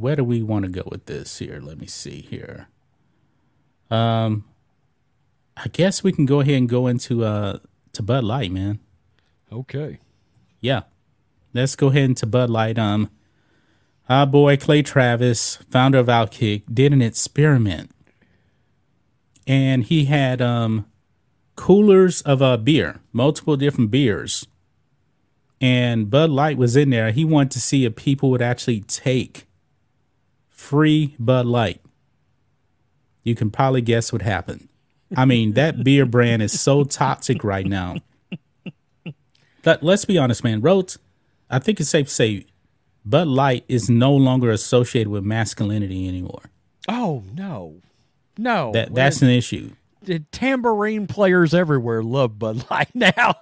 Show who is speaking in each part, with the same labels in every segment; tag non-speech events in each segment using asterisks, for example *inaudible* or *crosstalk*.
Speaker 1: Where do we want to go with this here? Let me see here. Um, I guess we can go ahead and go into uh to Bud Light, man.
Speaker 2: Okay.
Speaker 1: Yeah, let's go ahead into Bud Light. Um, our boy Clay Travis, founder of Outkick, did an experiment, and he had um coolers of uh beer, multiple different beers, and Bud Light was in there. He wanted to see if people would actually take free Bud Light. You can probably guess what happened. I mean, that *laughs* beer brand is so toxic right now. But let's be honest, man. Rhodes, I think it's safe to say Bud Light is no longer associated with masculinity anymore.
Speaker 2: Oh no, no.
Speaker 1: That that's an issue.
Speaker 2: The tambourine players everywhere love Bud Light *laughs* now.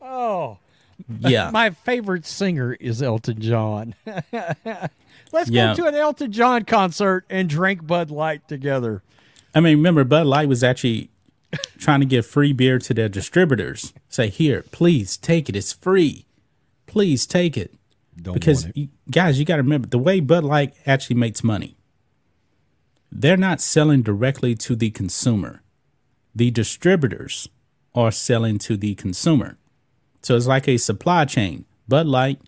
Speaker 2: oh,
Speaker 1: Yeah.
Speaker 2: my favorite singer is Elton John. *laughs* Let's
Speaker 1: Yeah.
Speaker 2: go to an Elton John concert and drink Bud Light together.
Speaker 1: I mean, remember Bud Light was actually trying to give free beer to their distributors. Say, here, please take it. It's free. Please take it.
Speaker 2: Don't
Speaker 1: because
Speaker 2: want it.
Speaker 1: you, guys, you got to remember the way Bud Light actually makes money. They're not selling directly to the consumer. The distributors are selling to the consumer. So it's like a supply chain. Bud Light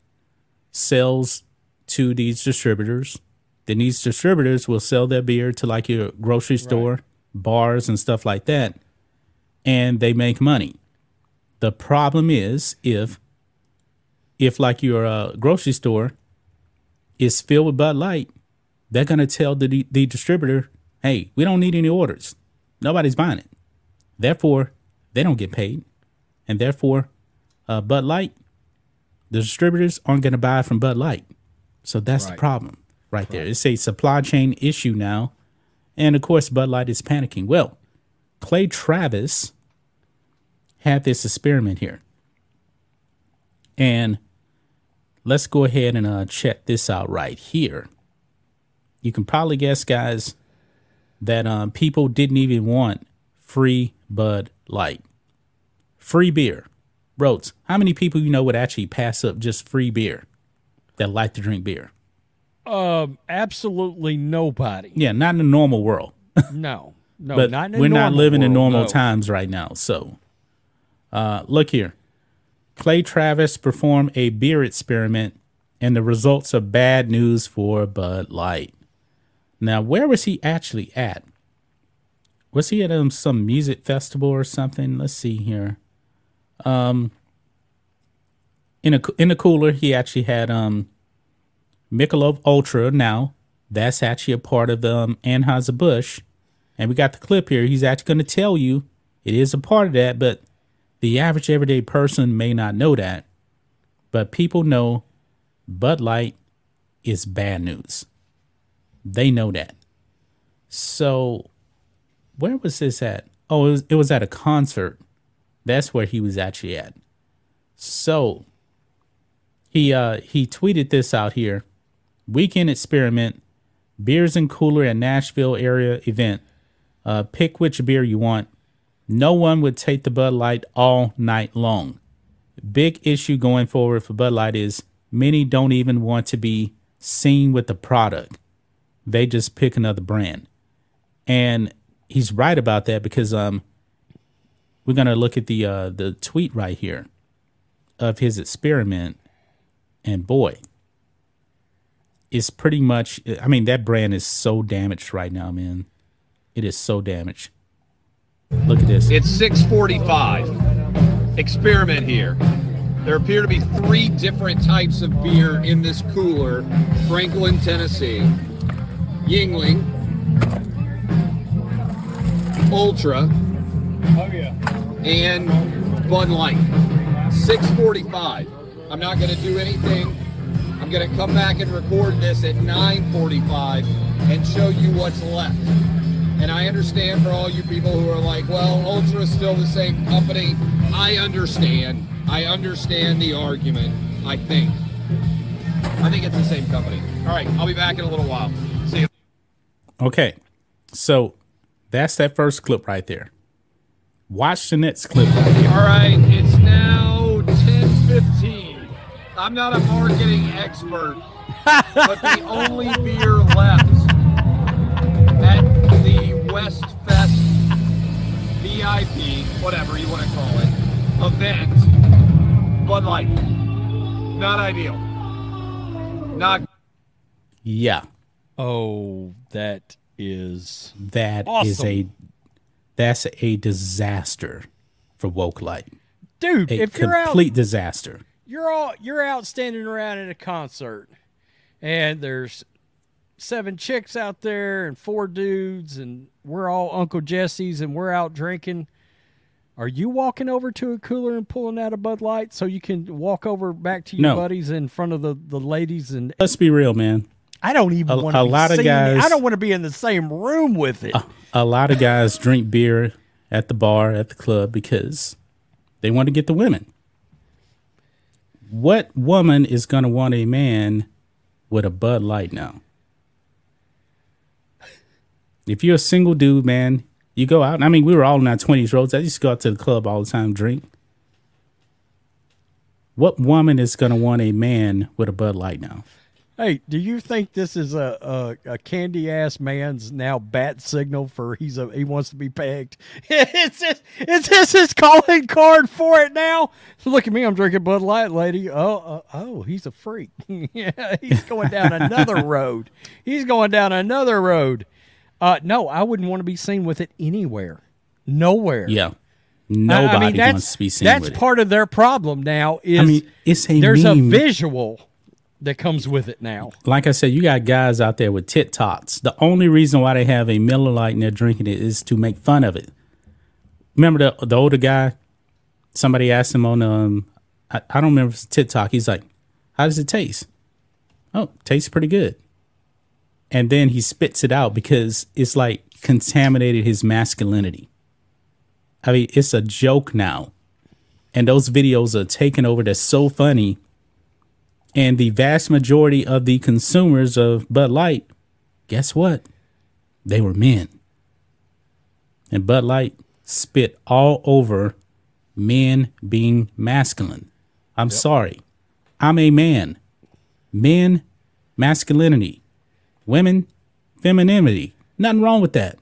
Speaker 1: sells to these distributors. Then these distributors will sell their beer to like your grocery store, bars, and stuff like that. And they make money. The problem is if if like your uh, grocery store is filled with Bud Light, they're gonna tell the the distributor, "Hey, we don't need any orders. Nobody's buying it. Therefore, they don't get paid, and therefore, uh, Bud Light, the distributors aren't gonna buy from Bud Light. So that's the
Speaker 2: Right.
Speaker 1: problem right there. It's a supply chain issue now, and of course, Bud Light is panicking. Well, Clay Travis had this experiment here. And let's go ahead and uh, check this out right here. You can probably guess, guys, that um, people didn't even want free Bud Light. Free beer. Rhodes, how many people you know would actually pass up just free beer that like to drink beer?
Speaker 2: Um, absolutely nobody.
Speaker 1: Yeah, not in the normal world. *laughs*
Speaker 2: No, no,
Speaker 1: but
Speaker 2: not in a
Speaker 1: we're not living in normal
Speaker 2: no.
Speaker 1: times right now. So, uh, look here. Clay Travis performed a beer experiment, and the results are bad news for Bud Light. Now, where was he actually at? Was he at um, some music festival or something? Let's see here. Um, in a in the cooler, he actually had um, Michelob Ultra. Now, that's actually a part of um, Anheuser Busch, and we got the clip here. He's actually going to tell you it is a part of that, but the average everyday person may not know that. But people know Bud Light is bad news. They know that. So, where was this at? Oh, it was, it was at a concert. That's where he was actually at. So, he uh he tweeted this out here. Weekend experiment, beers and cooler at Nashville area event. Uh, pick which beer you want. No one would take the Bud Light all night long. Big issue going forward for Bud Light is many don't even want to be seen with the product. They just pick another brand. And he's right about that because um we're gonna look at the uh the tweet right here of his experiment and boy it's pretty much i mean that brand is so damaged right now man it is so damaged look at this
Speaker 3: It's 645. Experiment here. There appear to be three different types of beer in this cooler. Franklin, Tennessee. Yuengling. Ultra,
Speaker 4: Oh yeah.
Speaker 3: and Bud Light. 6:45. I'm not going to do anything. I'm going to come back and record this at 9:45 and show you what's left. And I understand for all you people who are like, well, Ultra is still the same company. I understand. I understand the argument. I think. I think it's the same company. All right, I'll be back in a little while.
Speaker 1: Okay, so that's that first clip right there. Watch the next clip. Right here.
Speaker 3: All right, it's now 10:15. I'm not a marketing expert, but the *laughs* only beer left at the West Fest VIP, whatever you want to call it, event, Bud Light. Not ideal. Not
Speaker 1: Yeah,
Speaker 2: Oh, that is
Speaker 1: that is
Speaker 2: Awesome.
Speaker 1: a that's a disaster for woke light.
Speaker 2: dude.
Speaker 1: A
Speaker 2: if you're out,
Speaker 1: complete disaster.
Speaker 2: you're all you're out standing around at a concert, and there's seven chicks out there and four dudes, and we're all Uncle Jesse's, and we're out drinking. Are you walking over to a cooler and pulling out a Bud Light so you can walk over back to your
Speaker 1: No.
Speaker 2: buddies in front of the, the ladies? And
Speaker 1: Let's be real, man.
Speaker 2: I don't even want to.
Speaker 1: a lot of guys-
Speaker 2: I don't want to be in the same room with it.
Speaker 1: A lot of guys drink beer at the bar, at the club because they want to get the women. What woman is going to want a man with a Bud Light now? If you're a single dude, man, you go out. I mean, we were all in our 20s Rhodes. I used to go out to the club all the time, drink. What woman is going to want a man with a Bud Light now?
Speaker 2: Hey, do you think this is a a, a candy ass man's now bat signal for he's a he wants to be pegged? *laughs* is this is this his calling card for it now? Look at me, I'm drinking Bud Light, lady. Oh, uh, oh, he's a freak. *laughs* yeah, he's going down another *laughs* road. He's going down another road. Uh, no, I wouldn't want to be seen with it anywhere, nowhere.
Speaker 1: Yeah. Nobody
Speaker 2: I mean, that's,
Speaker 1: wants to be seen
Speaker 2: That's
Speaker 1: with it.
Speaker 2: part of their problem now. Is
Speaker 1: I mean, it's a
Speaker 2: there's
Speaker 1: meme.
Speaker 2: a visual that comes with it now.
Speaker 1: like I said, you got guys out there with TikToks. The only reason why they have a Miller Lite and they're drinking it is to make fun of it. Remember the the older guy? Somebody asked him on um, I, I don't remember if it's TikTok. He's like, "How does it taste?" Oh, tastes pretty good. And then he spits it out because it's like contaminated his masculinity. I mean, it's a joke now, and those videos are taken over. They're so funny and the vast majority of the consumers of Bud Light, guess what? They were men. And Bud Light spit all over men being masculine. I'm sorry. I'm a man. Men, masculinity. Women, femininity. Nothing wrong with that.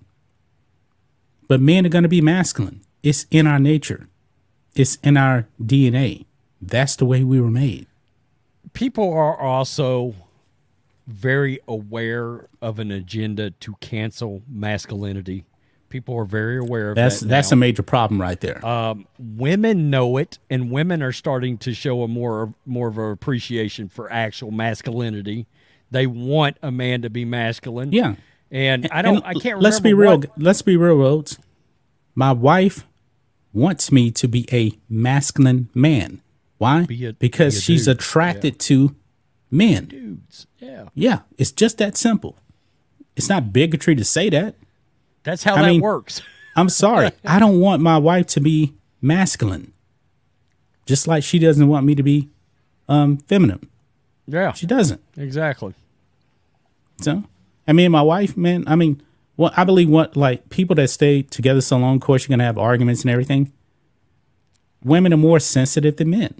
Speaker 1: But men are going to be masculine. It's in our nature, it's in our DNA. That's the way we were made.
Speaker 2: People are also very aware of an agenda to cancel masculinity. People are very aware of
Speaker 1: That's
Speaker 2: that.
Speaker 1: that's
Speaker 2: now.
Speaker 1: a major problem right there.
Speaker 2: Um, women know it, and women are starting to show a more more of an appreciation for actual masculinity. They want a man to be masculine.
Speaker 1: yeah,
Speaker 2: and I don't.
Speaker 1: And
Speaker 2: I can't.
Speaker 1: Let's be real.
Speaker 2: what-
Speaker 1: Let's be real, Rhodes. My wife wants me to be a masculine man. Why?
Speaker 2: Be a-
Speaker 1: because
Speaker 2: be
Speaker 1: she's
Speaker 2: dude.
Speaker 1: attracted to men.
Speaker 2: dudes. Yeah,
Speaker 1: Yeah, it's just that simple. It's not bigotry to say that.
Speaker 2: that's how
Speaker 1: I
Speaker 2: that
Speaker 1: mean-
Speaker 2: works.
Speaker 1: I'm sorry. *laughs* I don't want my wife to be masculine. Just like she doesn't want me to be um feminine.
Speaker 2: Yeah,
Speaker 1: She doesn't.
Speaker 2: exactly.
Speaker 1: So, I mean, my wife, man, I mean, well, I believe what, like, people that stay together so long, of course, you're going to have arguments and everything. Women are more sensitive than men.